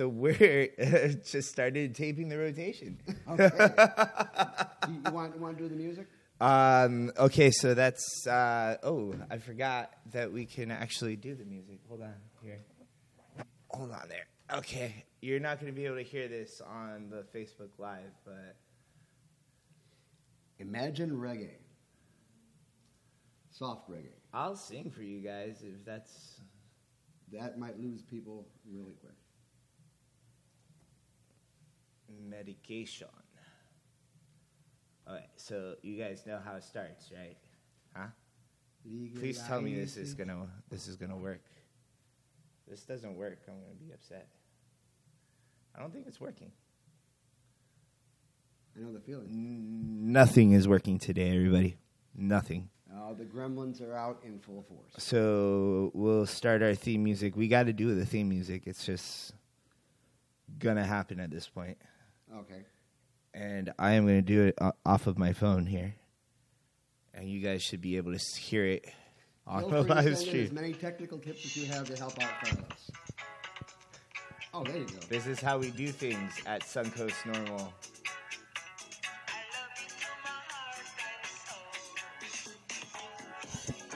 So we're just started taping the rotation. Okay. you, you want you want to do the music? Um, okay, so that's uh, oh, I forgot that we can actually do the music. Hold on here. Hold on there. Okay, you're not going to be able to hear this on the Facebook Live, but Imagine reggae. Soft reggae. I'll sing for you guys if that's That might lose people really quick. Medication. All right, so you guys know how it starts, right? Huh? Please tell me this is gonna this is gonna work. This doesn't work. I'm gonna be upset. I don't think it's working. I know the feeling. Nothing is working today, everybody. Nothing. Uh, the gremlins are out in full force. So we'll start our theme music. We got to do the theme music. It's just gonna happen at this point, Okay. and I am gonna do it off of my phone here, and you guys should be able to hear it on Feel the free to live send in as stream. many technical tips as you have to help out Carlos. Oh, there you go. This is how we do things at Suncoast NORML.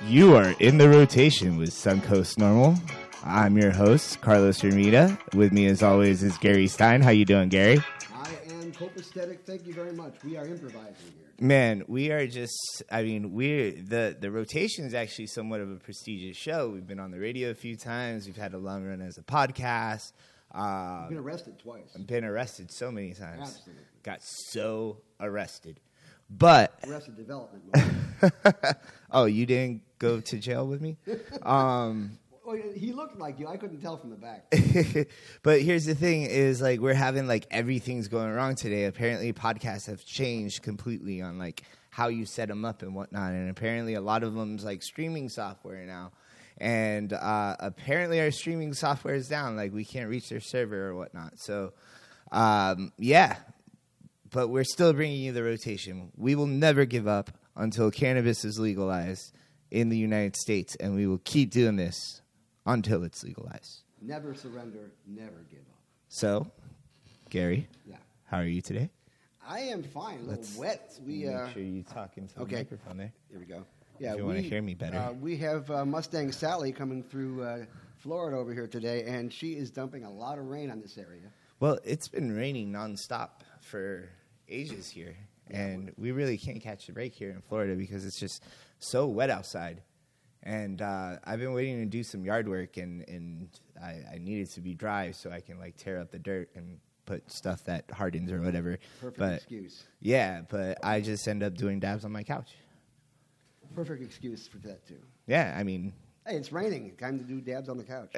You are in the rotation with Suncoast NORML. I'm your host, Carlos Hermida. With me, as always, is Gary Stein. How you doing, Gary? Copacetic. Thank you very much. We are improvising here. Man, we are just I mean, we're the the rotation is actually somewhat of a prestigious show. We've been on the radio a few times, we've had a long run as a podcast. I've been arrested twice. I've been arrested so many times. Absolutely. Got so arrested. But Arrested development. oh, you didn't go to jail with me? Um well, he looked like you. I couldn't tell from the back. but here's the thing is like we're having like everything's going wrong today. Apparently podcasts have changed completely on like how you set them up and whatnot. And apparently a lot of them's like streaming software now. And uh, apparently our streaming software is down. Like we can't reach their server or whatnot. So um, yeah. But we're still bringing you the rotation. We will never give up until cannabis is legalized in the united states. And we will keep doing this until it's legalized Never surrender. Never give up. so, Gary, Yeah. how are you today? I am fine. A little Let's wet. We Make uh, sure you talk into okay. the microphone there. here we go. Yeah, you we, wanna hear me better. Uh, we have uh, Mustang Sally coming through uh, Florida over here today, and she is dumping a lot of rain on this area. Well, it's been raining nonstop for ages here, and we really can't catch a break here in Florida because it's just so wet outside. And uh, I've been waiting to do some yard work, and, and I, I needed to be dry so I can like tear up the dirt and put stuff that hardens or whatever. Perfect but excuse. yeah, but I just end up doing dabs on my couch. Perfect excuse for that too. Yeah, I mean, Hey, it's raining. Time to do dabs on the couch.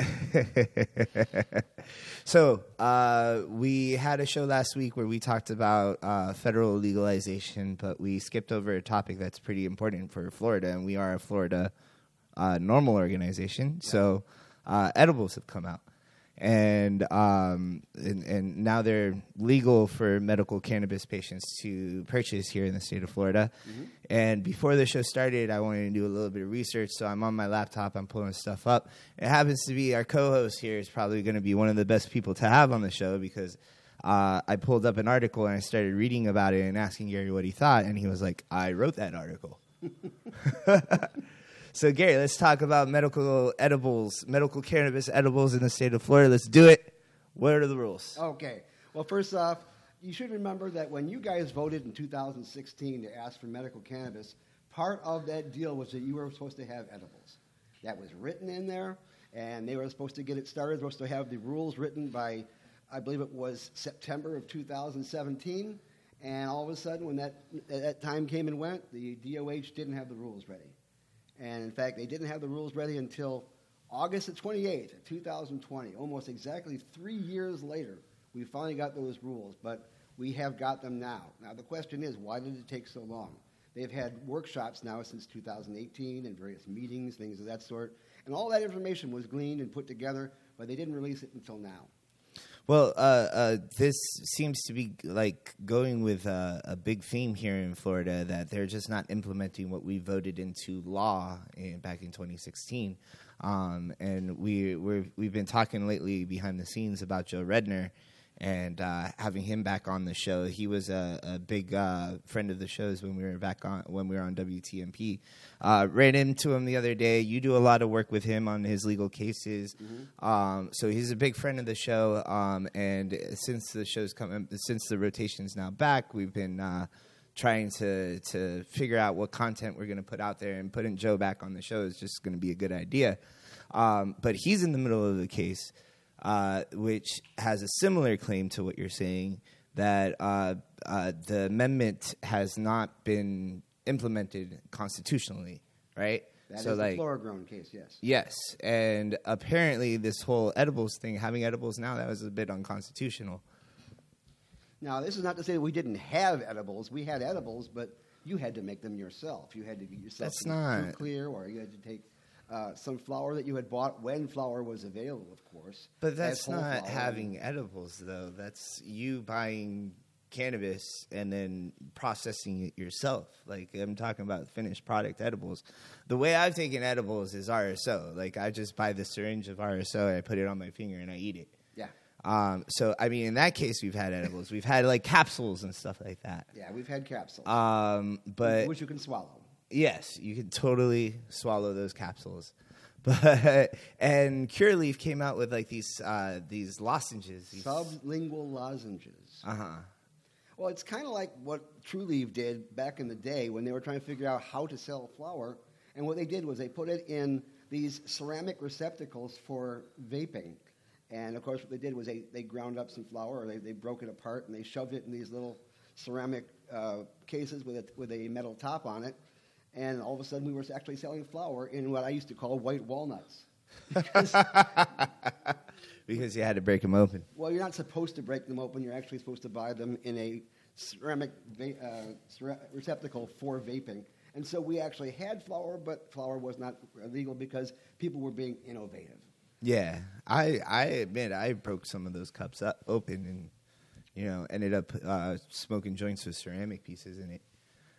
so uh, we had a show last week where we talked about uh, federal legalization, but we skipped over a topic that's pretty important for Florida, and we are a Florida uh, NORML organization. So uh, edibles have come out, and, um, and and now they're legal for medical cannabis patients to purchase here in the state of Florida. And before the show started, I wanted to do a little bit of research, so I'm on my laptop. I'm pulling stuff up. It happens to be our co-host here is probably going to be one of the best people to have on the show because. Uh, I pulled up an article and I started reading about it and asking Gary what he thought, and he was like, "I wrote that article." So, Gary, let's talk about medical edibles, medical cannabis edibles in the state of Florida. Let's do it. What are the rules? Okay. Well, first off, you should remember that when you guys voted in 2016 to ask for medical cannabis, part of that deal was that you were supposed to have edibles. That was written in there, and they were supposed to get it started, supposed to have the rules written by I believe it was September of 2017. And all of a sudden, when that, that time came and went, the DOH didn't have the rules ready. And in fact, they didn't have the rules ready until August the 28th, 2020, almost exactly three years later. We finally got those rules, but we have got them now. Now, the question is, why did it take so long? They've had workshops now since 2018 and various meetings, things of that sort. And all that information was gleaned and put together, but they didn't release it until now. Well, uh, uh, this seems to be like going with uh, a big theme here in Florida that they're just not implementing what we voted into law in, back in 2016. Um, and we we have been talking lately behind the scenes about Joe Redner and uh, having him back on the show. He was a, a big uh, friend of the shows when we were back on when we were on WTMP. Uh, ran into him the other day. You do a lot of work with him on his legal cases, mm-hmm. um, so he's a big friend of the show. Um, and since the show's come, since the rotation's now back, we've been. Uh, trying to to figure out what content we're going to put out there and putting Joe back on the show is just going to be a good idea. Um, but he's in the middle of the case, uh, which has a similar claim to what you're saying that uh, uh, the amendment has not been implemented constitutionally, right? That so is like, Florigrown case, yes. Yes, and apparently this whole edibles thing, having edibles now, that was a bit unconstitutional. Now, this is not to say that we didn't have edibles. We had edibles, but you had to make them yourself. You had to get yourself That's not clear, or you had to take uh, some flour that you had bought when flour was available, of course. But that's not flour. having edibles, though. That's you buying cannabis and then processing it yourself. Like I'm talking about finished product edibles. The way I've taken edibles is RSO. Like I just buy the syringe of RSO, I put it on my finger, and I eat it. Yeah. Um, so I mean, in that case, we've had edibles. We've had like capsules and stuff like that. Yeah, we've had capsules. Um, but which you can swallow. Yes, you can totally swallow those capsules. But and Curaleaf came out with like these uh, these lozenges, these sublingual lozenges. Uh huh. Well, it's kind of like what Trulieve did back in the day when they were trying to figure out how to sell flour. And what they did was they put it in these ceramic receptacles for vaping. And of course, what they did was they, they ground up some flour, or they, they broke it apart, and they shoved it in these little ceramic uh, cases with a, with a metal top on it and all of a sudden we were actually selling flour in what I used to call white walnuts. Because, because you had to break them open. Well, you're not supposed to break them open. You're actually supposed to buy them in a ceramic uh, receptacle for vaping. And so we actually had flour, but flour was not legal because people were being innovative. Yeah, I I admit I broke some of those cups up open and you know ended up uh, smoking joints with ceramic pieces in it.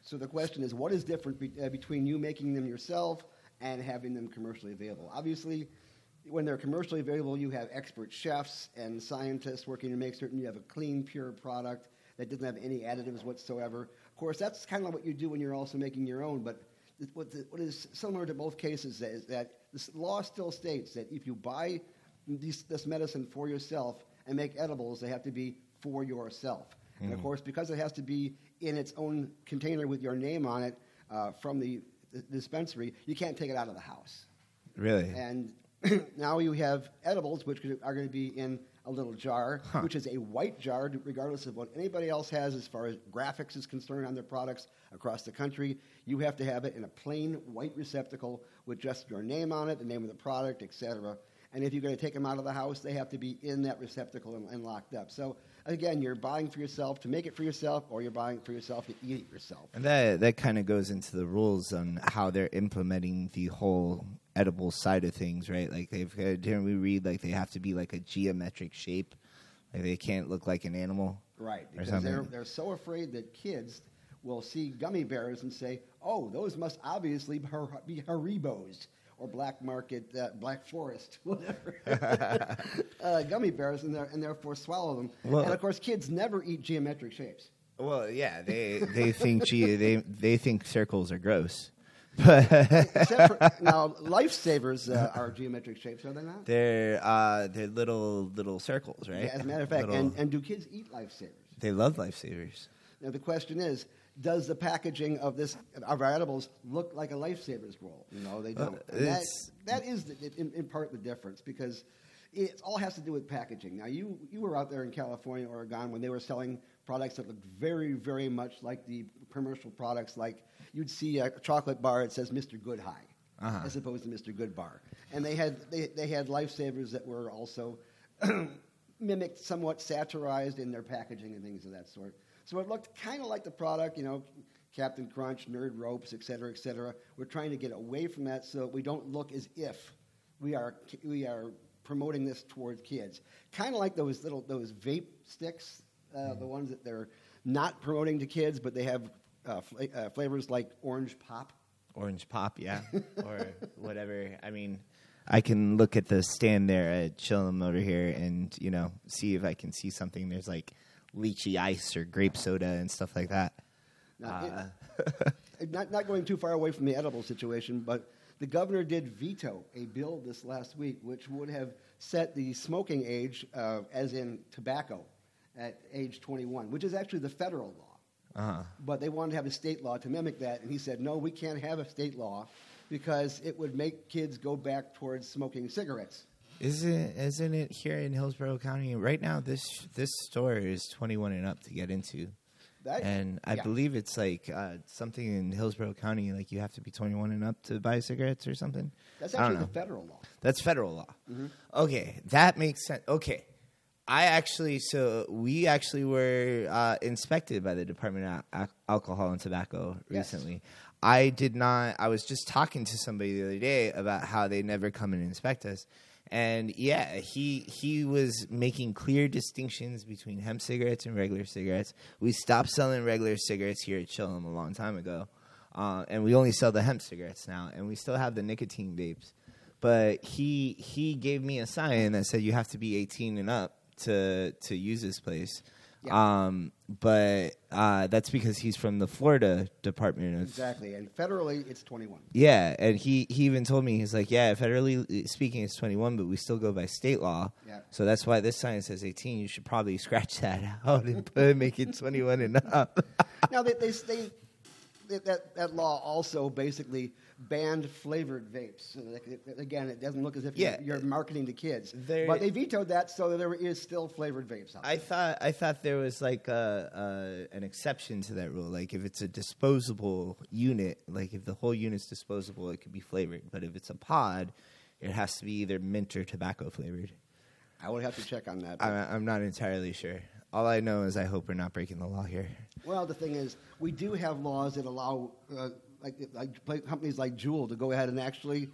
So the question is, what is different be, uh, between you making them yourself and having them commercially available? Obviously, when they're commercially available, you have expert chefs and scientists working to make certain you have a clean, pure product that doesn't have any additives whatsoever. Of course, that's kind of what you do when you're also making your own, but what, the, what is similar to both cases is that the law still states that if you buy these, this medicine for yourself and make edibles, they have to be for yourself. Mm. And of hmm. course, because it has to be in its own container with your name on it uh, from the, the, dispensary, you can't take it out of the house. Really? And now you have edibles, which are going to be in a little jar, huh. which is a white jar, regardless of what anybody else has as far as graphics is concerned on their products across the country. You have to have it in a plain white receptacle with just your name on it, the name of the product, etc. And if you're going to take them out of the house, they have to be in that receptacle and, and locked up. So again, you're buying for yourself to make it for yourself, or you're buying for yourself to eat it yourself. And that that kind of goes into the rules on how they're implementing the whole edible side of things, right? Like they've uh, didn't we read like they have to be like a geometric shape, like they can't look like an animal, right? Because they're they're so afraid that kids will see gummy bears and say, "Oh, those must obviously be Haribos." Or black market, uh, black forest, whatever, uh, gummy bears, and, and, therefore swallow them. Well, and of course, kids never eat geometric shapes. Well, yeah, they they think ge- they they think circles are gross. For, now, lifesavers uh, are geometric shapes, are they not? They're uh, they're little little circles, right? Yeah, as a matter of fact, and, and do kids eat lifesavers? They love lifesavers. Now the question is, does the packaging of this of our edibles look like a lifesavers roll? You know, they don't. that, that is the, in, in, part the difference because it all has to do with packaging. Now, you, you were out there in California, Oregon, when they were selling products that looked very, very much like the commercial products. Like you'd see a chocolate bar that says Mr. Good High, Uh-huh. as opposed to Mr. Good Bar. And they had, they, they had lifesavers that were also mimicked, somewhat satirized in their packaging and things of that sort. So it looked kind of like the product, you know, Captain Crunch, Nerd Ropes, et cetera, et cetera. We're trying to get away from that so we don't look as if we are, we are promoting this towards kids. Kind of like those little those vape sticks, uh, the ones that they're not promoting to kids, but they have uh, uh, flavors like orange pop. Orange pop, yeah, or whatever. I mean, I can look at the stand there at Chillum over here, and you know, see if I can see something. There's like lychee ice or grape soda and stuff like that. Now, it- Uh, not, not going too far away from the edible situation, but the governor did veto a bill this last week which would have set the smoking age, uh, as in tobacco, at age 21, which is actually the federal law. uh-huh. But they wanted to have a state law to mimic that, and he said, no, we can't have a state law because it would make kids go back towards smoking cigarettes. Isn't isn't it here in Hillsborough County right now? This this store is 21 and up to get into, That, and I yeah. believe it's like uh, something in Hillsborough County, like you have to be 21 and up to buy cigarettes or something. That's actually the federal law. That's federal law. Mm-hmm. Okay, that makes sense. Okay, I actually, so we actually were uh, inspected by the Department of Al- Alcohol and Tobacco Yes. recently. I did not. I was just talking to somebody the other day about how they never come and inspect us, and yeah, he he was making clear distinctions between hemp cigarettes and regular cigarettes. We stopped selling regular cigarettes here at Chillum a long time ago, uh, and we only sell the hemp cigarettes now, and we still have the nicotine vapes but he he gave me a sign that said you have to be 18 and up to to use this place. Yeah. Um, but uh, that's because he's from the Florida Department of Exactly. And federally, it's 21. yeah, and he he even told me he's like, yeah, federally speaking, it's 21, but we still go by state law. Yeah. So that's why this sign says 18. You should probably scratch that out and put make it 21 and up. now they, they, they, that that law also basically banned flavored vapes. So that it- again, it doesn't look as if Yeah. you're, you're marketing to kids. There- but they vetoed that, so there is still flavored vapes out there. I thought I thought there was like a, a an exception to that rule. Like if it's a disposable unit, like if the whole unit's disposable, it could be flavored. But if it's a pod, it has to be either mint or tobacco flavored. I would have to check on that. I, I'm not entirely sure. All I know is I hope we're not breaking the law here. well, the thing is, we do have laws that allow uh, like, like companies like Juul to go ahead and actually.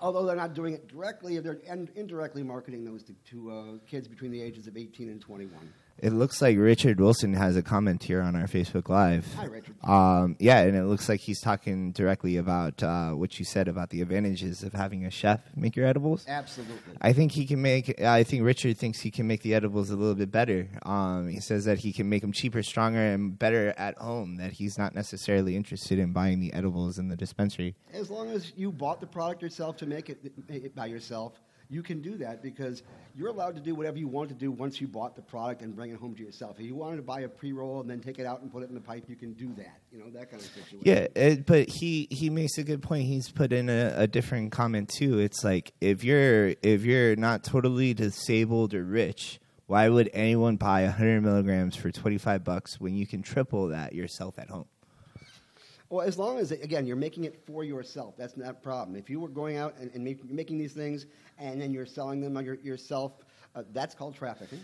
Although they're not doing it directly, they're in- indirectly marketing those to, to uh, kids between the ages of 18 and 21. It looks like Richard Wilson has a comment here on our Facebook Live. Hi, Richard. Um, yeah, and it looks like he's talking directly about uh, what you said about the advantages of having a chef make your edibles. Absolutely. I think he can make. I think Richard thinks he can make the edibles a little bit better. Um, he says that he can make them cheaper, stronger, and better at home. That he's not necessarily interested in buying the edibles in the dispensary. As long as you bought the product yourself to make it, make it by yourself, you can do that because you're allowed to do whatever you want to do once you bought the product and bring it home to yourself. If you wanted to buy a pre-roll and then take it out and put it in the pipe, you can do that. You know that kind of situation. Yeah, it, but he he makes a good point. He's put in a, a different comment too. It's like if you're if you're not totally disabled or rich, why would anyone buy 100 milligrams for 25 bucks when you can triple that yourself at home? Well, as long as again you're making it for yourself, that's not a problem. If you were going out and, and make, making these things and then you're selling them on your, yourself, uh, that's called trafficking.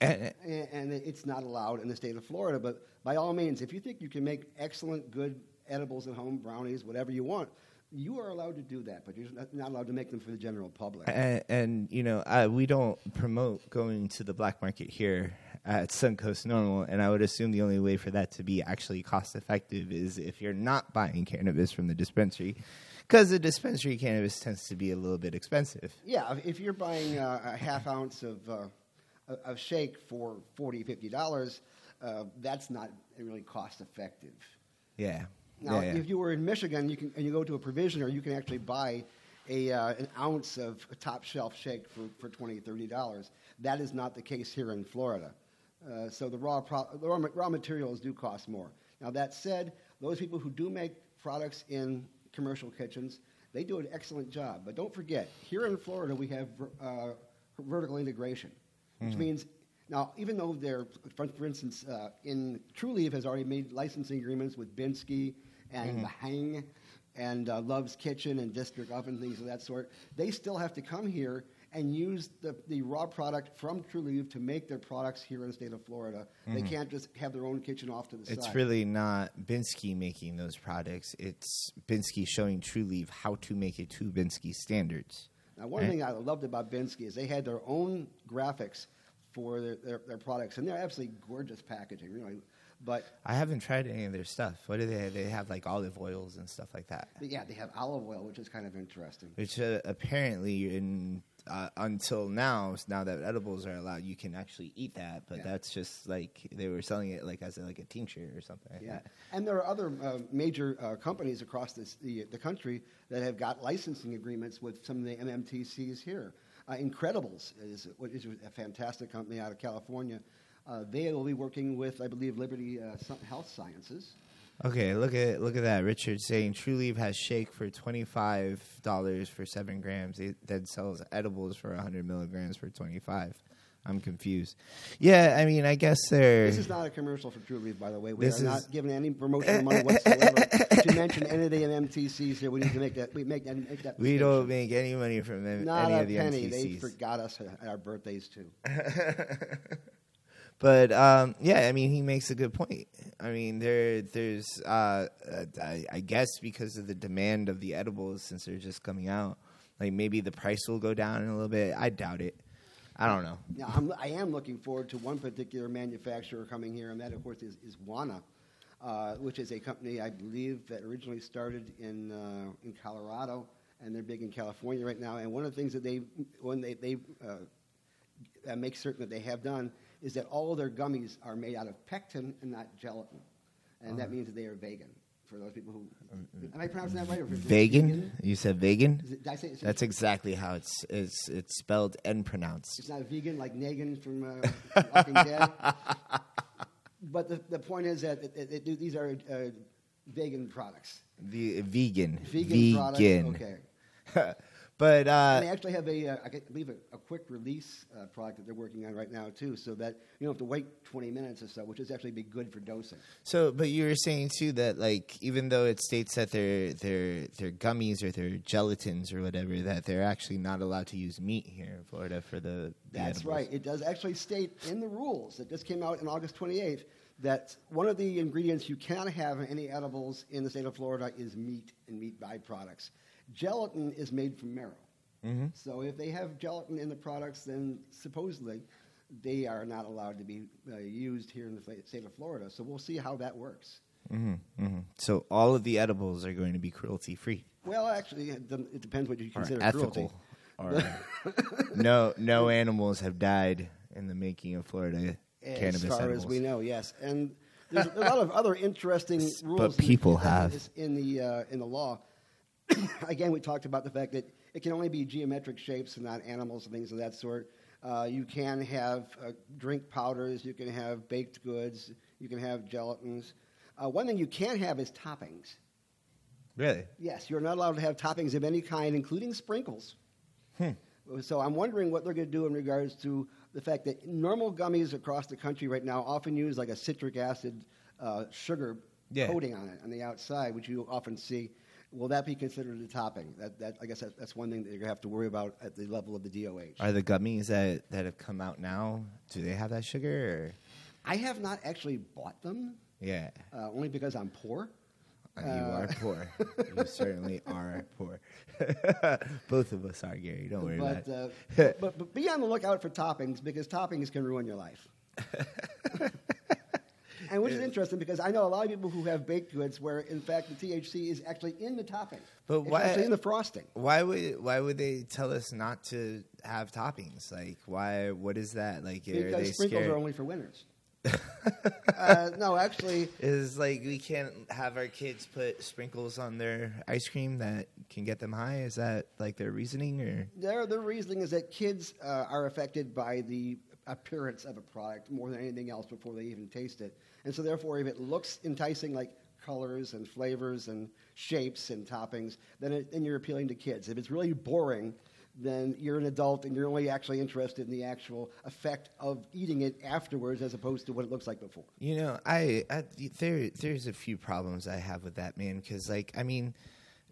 And, and, and it's not allowed in the state of Florida. But by all means, if you think you can make excellent, good edibles at home, brownies, whatever you want, you are allowed to do that. But you're not- allowed to make them for the general public. and, and you know uh, we don't promote going to the black market here at Suncoast NORML, and I would assume the only way for that to be actually cost effective is if you're not buying cannabis from the dispensary, because the dispensary cannabis tends to be a little bit expensive. Yeah, if you're buying uh, a half ounce of, uh, of shake for $40, $50, uh, that's not really cost effective. Yeah. Now, yeah, yeah. if you were in Michigan, you can and you go to a provisioner, you can actually buy a uh, an ounce of top shelf shake for, for $20, $30. That is not the case here in Florida. Uh, so the raw pro- the raw, raw materials do cost more. Now that said, those people who do make products in commercial kitchens, they do an excellent job. But don't forget, here in Florida, we have uh, vertical integration, which means now even though they're, for, for instance, uh, in Trulieve has already made licensing agreements with Binske and the Bhang and uh, Love's Kitchen and District Oven things of that sort, they still have to come here and use the, the raw product from Trulieve to make their products here in the state of Florida. They can't just have their own kitchen off to the It's side. It's really not Binske making those products. It's Binske showing Trulieve how to make it to Binske standards. Now, one Right. thing I loved about Binske is they had their own graphics for their, their, their products, and they're absolutely gorgeous packaging, really. But, I haven't tried any of their stuff. What do they have? They have like olive oils and stuff like that. yeah, they have olive oil, which is kind of interesting. Which uh, apparently, in uh, until now, now that edibles are allowed, you can actually eat that. But Yeah. that's just like they were selling it like as a, like a tincture or something. Like Yeah, that. and there are other uh, major uh, companies across this, the, the country that have got licensing agreements with some of the MMTCs here. Uh, Incredibles is, what is a fantastic company out of California. Uh, they will be working with, I believe, Liberty uh, Health Sciences. Okay, look at look at that. Richard saying Trulieve has shake for twenty five dollars for seven grams. It then sells edibles for hundred milligrams for twenty five. I'm confused. Yeah, I mean, I guess they're. This is not a commercial for Trulieve, by the way. We This are is- not giving any promotional money whatsoever to mention any of the MTCs here. We need to make that. We make that. Make that we don't make any money from them, Not any a of the penny. They forgot us at our birthdays too. But um, yeah, I mean, he makes a good point. I mean, there, there's, uh, I, I guess, because of the demand of the edibles, since they're just coming out, like maybe the price will go down a little bit. I doubt it. I don't know. Now, I'm, I am looking forward to one particular manufacturer coming here, and that, of course, is, is Wana, uh, which is a company I believe that originally started in uh, in Colorado, and they're big in California right now. And one of the things that they when they they uh, uh, make certain that they have done is that all their gummies are made out of pectin and not gelatin, and that means that they are vegan. For those people who am I pronouncing that right? Or it Vegan? You said vegan? It, I say, it- That's exactly how it's it's it's spelled and pronounced. It's not vegan like Negan from uh, Walking Dead. But the, the point is that it, these are uh, vegan products. The vegan, Vegan, products. Okay. but uh, they actually have a, uh, I believe, a, a quick release uh, product that they're working on right now too, so that you don't have to wait 20 minutes or so, which is actually be good for dosing. So, but you were saying too that like even though it states that they're they're they're gummies or they're gelatins or whatever, that they're actually not allowed to use meat here in Florida for the. the That's edibles. right. It does actually state in the rules that just came out on August 28th that one of the ingredients you cannot have in any edibles in the state of Florida is meat and meat byproducts. Gelatin is made from marrow. Mm-hmm. So if they have gelatin in the products, then supposedly they are not allowed to be uh, used here in the state of Florida. So we'll see how that works. hmm hmm So all of the edibles are going to be cruelty free Well, actually, it, it depends what you or consider ethical, cruelty. or no no animals have died in the making of Florida As cannabis As far edibles. as we know, yes. And there's a lot of other interesting rules. But people in, have. in the uh, in the law. Again, we talked about the fact that it can only be geometric shapes and not animals and things of that sort. Uh, you can have uh, drink powders. You can have baked goods. You can have gelatins. Uh, one thing you can't have is toppings. Really? Yes, you're not allowed to have toppings of any kind, including sprinkles. Hmm. So I'm wondering what they're going to do in regards to the fact that normal gummies across the country right now often use like a citric acid uh, sugar Yeah. coating on it on the outside, which you often see. Will that be considered a topping? That, that I guess that, that's one thing that you're going to have to worry about at the level of the DOH. Are the gummies that, that have come out now? Do they have that sugar? Or? I have not actually bought them, Yeah. uh, only because I'm poor. Uh, you are poor. you certainly are poor. Both of us are, Gary. Don't worry But, about uh, but, but be on the lookout for toppings because toppings can ruin your life. And which is interesting because I know a lot of people who have baked goods where, in fact, the THC is actually in the topping. But it's why- actually in the frosting. why would why would they tell us not to have toppings? Like why? What is that? Like are they Because sprinkles scared? are only for winners. uh, no, actually, is like we can't have our kids put sprinkles on their ice cream that can get them high. Is that like their reasoning or? their, their reasoning is that kids uh, are affected by the appearance of a product more than anything else before they even taste it. And so, therefore, if it looks enticing, like colors and flavors and shapes and toppings, then, it, then you're appealing to kids. If it's really boring, then you're an adult and you're only actually interested in the actual effect of eating it afterwards as opposed to what it looks like before. You know, I, I there there's a few problems I have with that man because, like, I mean,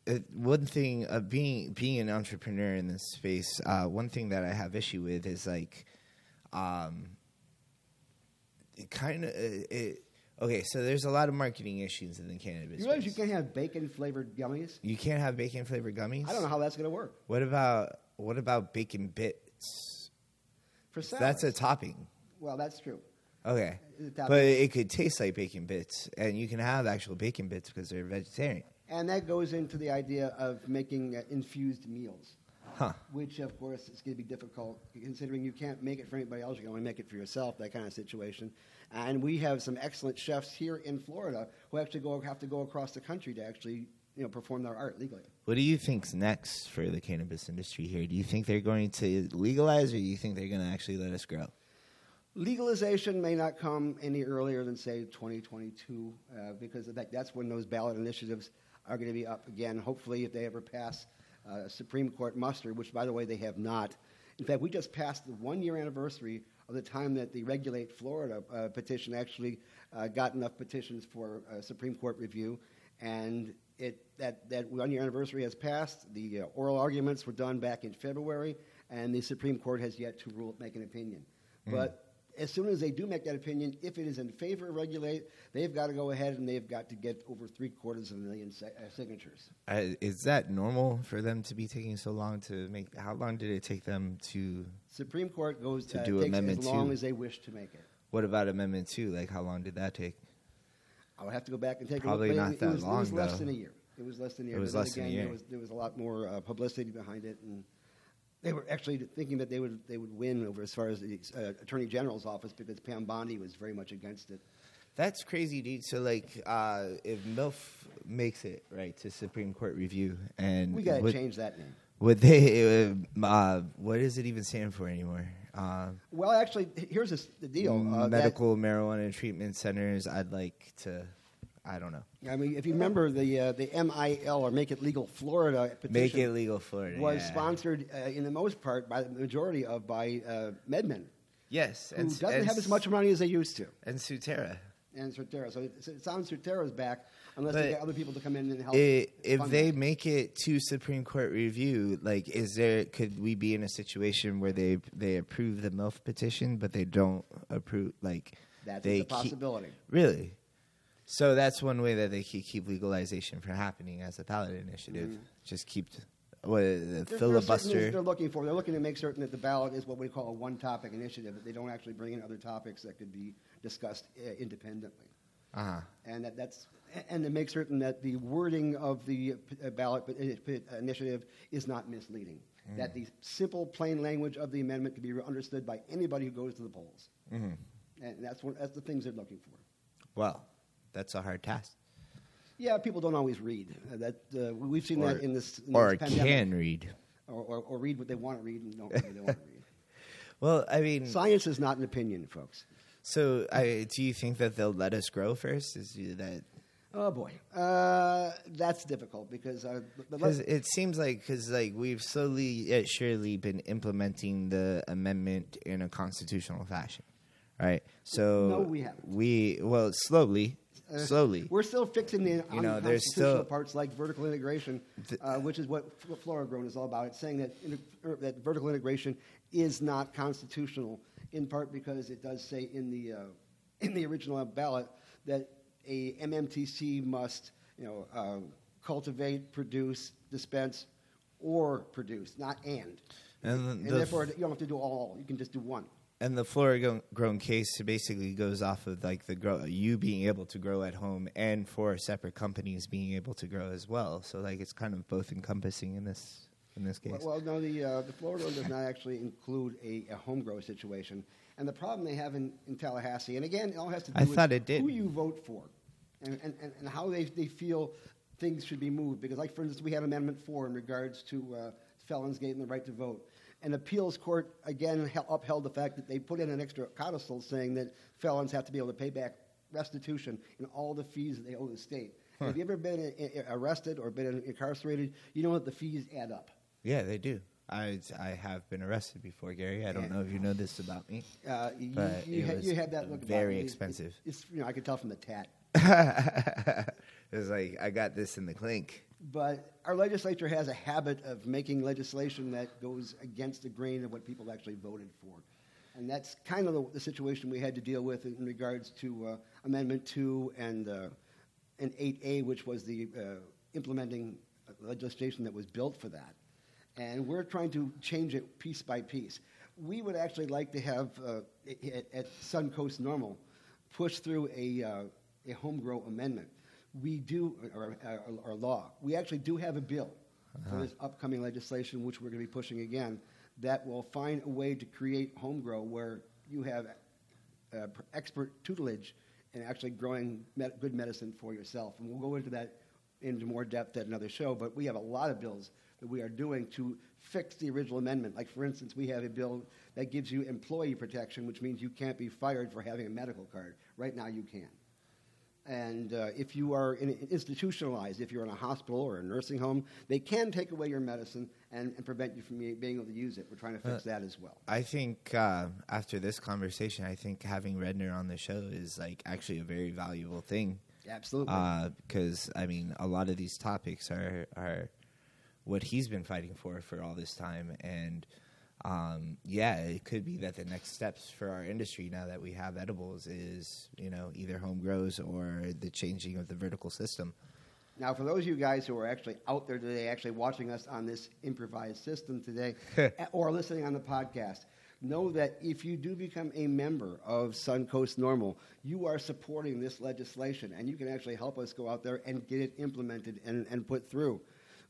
uh, one thing uh, being being an entrepreneur in this space, uh, one thing that I have issue with is like, um, it kind of uh, it. Okay, so there's a lot of marketing issues in the cannabis. You realize space. you can't have bacon flavored gummies? You can't have bacon flavored gummies. I don't know how that's going to work. What about what about bacon bits? For salads. That's a topping. well, that's true. Okay, It's a topping. but it could taste like bacon bits, and you can have actual bacon bits because they're vegetarian. And that goes into the idea of making uh, infused meals, Huh. which, of course, is going to be difficult considering you can't make it for anybody else. You can only make it for yourself, that kind of situation. And we have some excellent chefs here in Florida who actually go, have to go across the country to actually you know, perform their art legally. What do you think's next for the cannabis industry here? Do you think they're going to legalize, or do you think they're going to actually let us grow? Legalization may not come any earlier than, say, 2022, uh, because fact, that's when those ballot initiatives are going to be up again. Hopefully, if they ever pass uh, Supreme Court muster, which, by the way, they have not. In fact, we just passed the one year anniversary of the time that the Regulate Florida uh, petition actually uh, got enough petitions for uh, Supreme Court review. And it, that, that one year anniversary has passed. The uh, oral arguments were done back in February, and the Supreme Court has yet to rule, make an opinion. But as soon as they do make that opinion, if it is in favor of regulate, they've got to go ahead and they've got to get over three quarters of a million si- uh, signatures. Uh, is that normal for them to be taking so long to make? How long did it take them to? Supreme Court goes To uh, do Amendment as long two. as they wish to make it. What about Amendment Two? Like, how long did that take? I would have to go back and take Probably a look. not it, that it was, long, It was less though. than a year. It was less than a year. It was less than a year. There was, there was a lot more uh, publicity behind it, and they were actually thinking that they would they would win over as far as the uh, Attorney General's office because Pam Bondi was very much against it. That's crazy, dude. So, like, uh, if MILF makes it right to Supreme Court review, and We got to would, change that name. would they? Uh, what does it even stand for anymore? Uh, Well, actually, here's this, the deal. Uh, medical marijuana treatment centers. I'd like to. I don't know. I mean, if you remember the uh, the MIL or Make It Legal Florida petition Make it legal, Florida. was yeah. sponsored uh, in the most part by the majority of by uh, MedMen, Yes, who and doesn't and, have as much money as they used to, And Surterra. and Surterra. So it, it sounds Surterra's back unless But they get other people to come in and help. I if they that. make it to Supreme Court review, like, is there could we be in a situation where they they approve the MILF petition, but they don't approve like that's a possibility. Keep, really? So that's one way that they keep, keep legalization from happening as a ballot initiative. Just keep what the There- there are certain things filibuster. They're looking for. They're looking to make certain that the ballot is what we call a one-topic initiative. That they don't actually bring in other topics that could be discussed uh, independently. Uh-huh. and that, that's and to make certain that the wording of the uh, ballot uh, initiative is not misleading. Mm. That the simple, plain language of the amendment can be understood by anybody who goes to the polls, Mhm. and that's one, that's the things they're looking for. Well, that's a hard task. Yeah, people don't always read. Uh, that uh, we've seen Or, that in this, in or this can read. or, or, or read what they want to read and don't read what they want to read. Well, I mean, Science is not an opinion, folks. so I, do you think that they'll let us grow first? Is that Oh boy, uh, that's difficult because uh, but Because it seems like because like we've slowly yet surely been implementing the amendment in a constitutional fashion, right? So No, we haven't. We well slowly, Uh, slowly. We're still fixing the You know, there's still- parts like vertical integration, uh, which is what F- Florigrown is all about. It's saying that, er, that vertical integration is not constitutional, in part because it does say in the, uh, in the original ballot that a MMTC must you know, uh, cultivate, produce, dispense, or produce, not and. And the- and the therefore, you don't have to do all. You can just do one. And the Florida grown case basically goes off of like the grow you being able to grow at home and for separate companies being able to grow as well. So like it's kind of both encompassing in this in this case. Well, well, no, the, uh, the Florida one does not actually include a, a home grow situation. And the problem they have in, in Tallahassee, and again, it all has to do I with thought it did. who you vote for and, and, and, and how they, they feel things should be moved. Because, like, for instance, we had Amendment 4 in regards to uh, felons getting the right to vote. And appeals court, again, upheld the fact that they put in an extra codicil saying that felons have to be able to pay back restitution in all the fees that they owe the state. And Have you ever been uh, uh, arrested or been incarcerated? You know that the fees add up. yeah, they do. I I have been arrested before, Gary. I don't Yeah. know if you know this about me. Uh, you, But you, it ha- was you have that look. very. It- expensive. it's you know I could tell from the tat. it was like I got this in the clink. But our legislature has a habit of making legislation that goes against the grain of what people actually voted for. And that's kind of the, the situation we had to deal with in regards to uh, Amendment 2 and, uh, and 8A, which was the uh, implementing legislation that was built for that. And we're trying to change it piece by piece. We would actually like to have, uh, at, at Suncoast NORML, push through a, uh, a home grow amendment. We do, or, or law, we actually do have a bill for this upcoming legislation, which we're going to be pushing again, that will find a way to create home grow where you have uh, expert tutelage in actually growing med- good medicine for yourself. And we'll go into that into more depth at another show, but we have a lot of bills that we are doing to fix the original amendment. Like, for instance, we have a bill that gives you employee protection, which means you can't be fired for having a medical card. Right now, you can. And uh, if you are in, institutionalized, if you're in a hospital or a nursing home, they can take away your medicine and, and prevent you from being able to use it. We're trying to fix Uh, that as well. I think uh, after this conversation, I think having Redner on the show is like actually a very valuable thing. Absolutely. Because I mean, a lot of these topics are are what he's been fighting for for all this time, and um, yeah, it could be that the next steps for our industry now that we have edibles is you know either home grows or the changing of the vertical system. Now, for those of you guys who are actually out there today, actually watching us on this improvised system today, or listening on the podcast, know that if you do become a member of Suncoast NORML, you are supporting this legislation, and you can actually help us go out there and get it implemented and, and put through.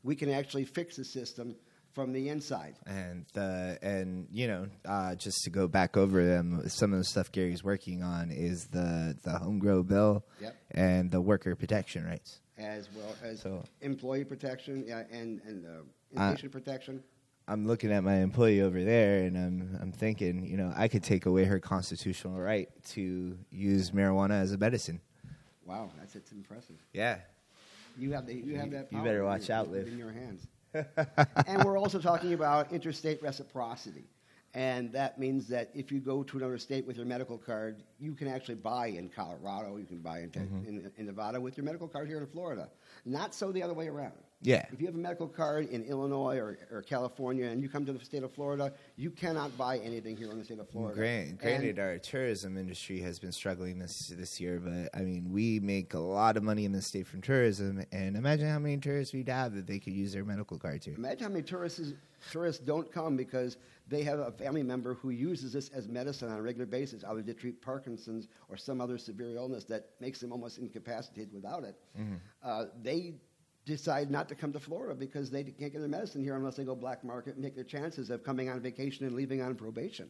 We can actually fix the system from the inside. and the and you know uh, just to go back over them some of the stuff gary's working on is the the home grow bill Yep. and the worker protection rights As well as So- employee protection yeah, and, and uh, Uh, protection. i'm looking at my employee over there and i'm i'm thinking you know i could take away her constitutional right to use marijuana as a medicine Wow, that's it's impressive. yeah You have the, you have that. you power better in watch your- out, Liv. in your hands. And we're also talking about interstate reciprocity, and that means that if you go to another state with your medical card, you can actually buy in Colorado, you can buy in, Mm-hmm. in, in Nevada with your medical card here in Florida. Not so the other way around. Yeah. If you have a medical card in Illinois or, or California and you come to the state of Florida, you cannot buy anything here in the state of Florida. Grant, granted, And- our tourism industry has been struggling this this year, but I mean, we make a lot of money in the state from tourism, and imagine how many tourists we'd have that they could use their medical card to. Imagine how many tourists tourists don't come because they have a family member who uses this as medicine on a regular basis, either to treat Parkinson's or some other severe illness that makes them almost incapacitated without it. Uh, they decide not to come to Florida because they can't get their medicine here unless they go black market and take their chances of coming on vacation and leaving on probation.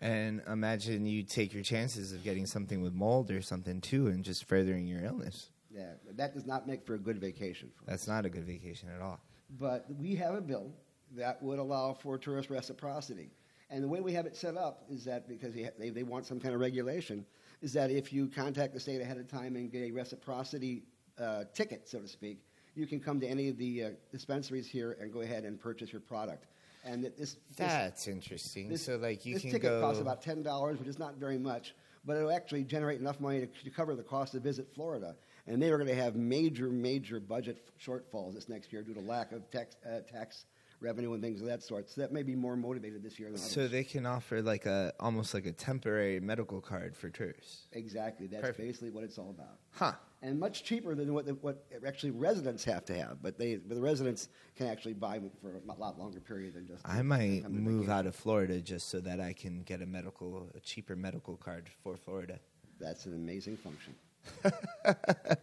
And imagine you take your chances of getting something with mold or something too, and just furthering your illness. Yeah, that does not make for a good vacation. For That's not a good vacation at all. But we have a bill that would allow for tourist reciprocity. And the way we have it set up is that because they, they, they want some kind of regulation, is that if you contact the state ahead of time and get a reciprocity uh, ticket, so to speak, you can come to any of the uh, dispensaries here and go ahead and purchase your product. And this, this That's interesting. this, so, like, you this can ticket go. costs about ten dollars, which is not very much, but it'll actually generate enough money to, to cover the cost to visit Florida. And they are going to have major, major budget f- shortfalls this next year due to lack of tax, uh, tax revenue and things of that sort. So that may be more motivated this year than others. so they can offer like a almost like a temporary medical card for tourists. exactly, that's Perfect. basically what it's all about. Huh. And much cheaper than what, the, what actually residents have to have, but they, but the residents can actually buy for a lot longer period than just. I might move out of Florida just so that I can get a medical, a cheaper medical card for Florida. That's an amazing function.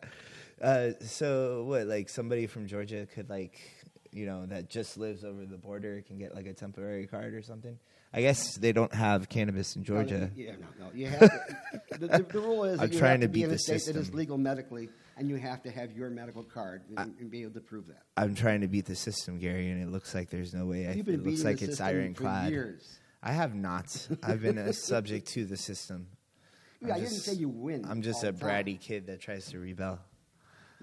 Uh, so what? Like somebody from Georgia could like, you know, that just lives over the border can get like a temporary card or something. I guess they don't have cannabis in No, Georgia. yeah, no, no. You have to, the, the, the rule is I'm you trying have to to be beat in a the system. that is legal medically, and you have to have your medical card and, and be able to prove that. I'm trying to beat the system, Gary, and it looks like there's no way. I, You've been it looks like it's ironclad. years. I have not. I've been a subject to the system. Yeah, I'm I didn't say you win I'm just a bratty kid that tries to rebel.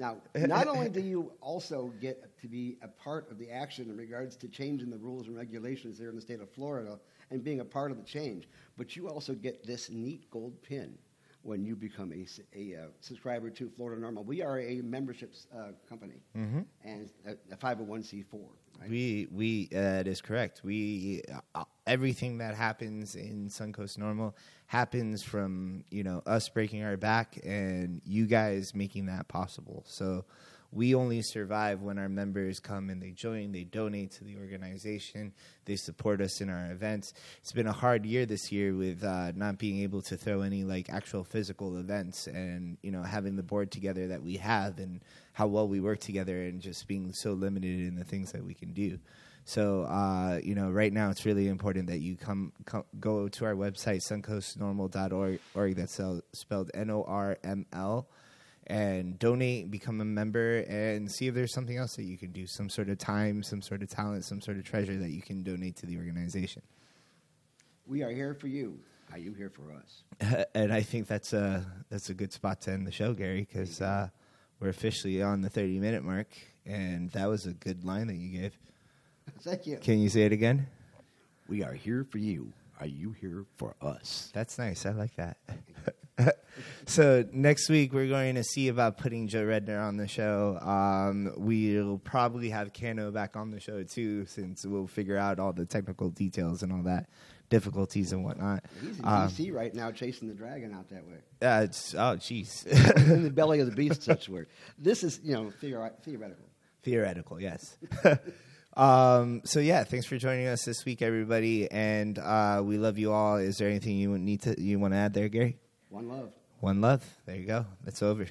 Now, not only do you also get to be a part of the action in regards to changing the rules and regulations there in the state of Florida and being a part of the change, but you also get this neat gold pin when you become a, a uh, subscriber to Florida NORML. We are a membership uh, company Mm-hmm. and a, a 501c4. Right? We we uh, that is correct. We uh, everything that happens in Suncoast NORML happens from you know us breaking our back and you guys making that possible. So we only survive when our members come and they join, they donate to the organization, they support us in our events. It's been a hard year this year with uh, not being able to throw any like actual physical events, and you know having the board together that we have, and how well we work together, and just being so limited in the things that we can do. So, uh, you know, right now it's really important that you come, come go to our website, suncoastnorml.org. Org, that's spelled- spelled N O R M L and donate, become a member, and see if there's something else that you can do. Some sort of time, some sort of talent, some sort of treasure that you can donate to the organization. We are here for you. Are you here for us? and I think that's a that's a good spot to end the show, Gary, because uh, we're officially on the 30 minute mark, and that was a good line that you gave. Thank you. Can you say it again? We are here for you. Are you here for us? That's nice. I like that. so next week we're going to see about putting Joe Redner on the show. Um, we'll probably have Cano back on the show too, since we'll figure out all the technical details and all that difficulties and whatnot. He's in Um, D.C. right now chasing the dragon out that way. Uh, it's, oh, jeez. in the belly of the beast, such word. This is, you know, theori- theoretical. Theoretical, yes. Um, so yeah, thanks for joining us this week, everybody, and uh, we love you all. Is there anything you need to you want to add there, Gary? One love. One love. There you go. It's over.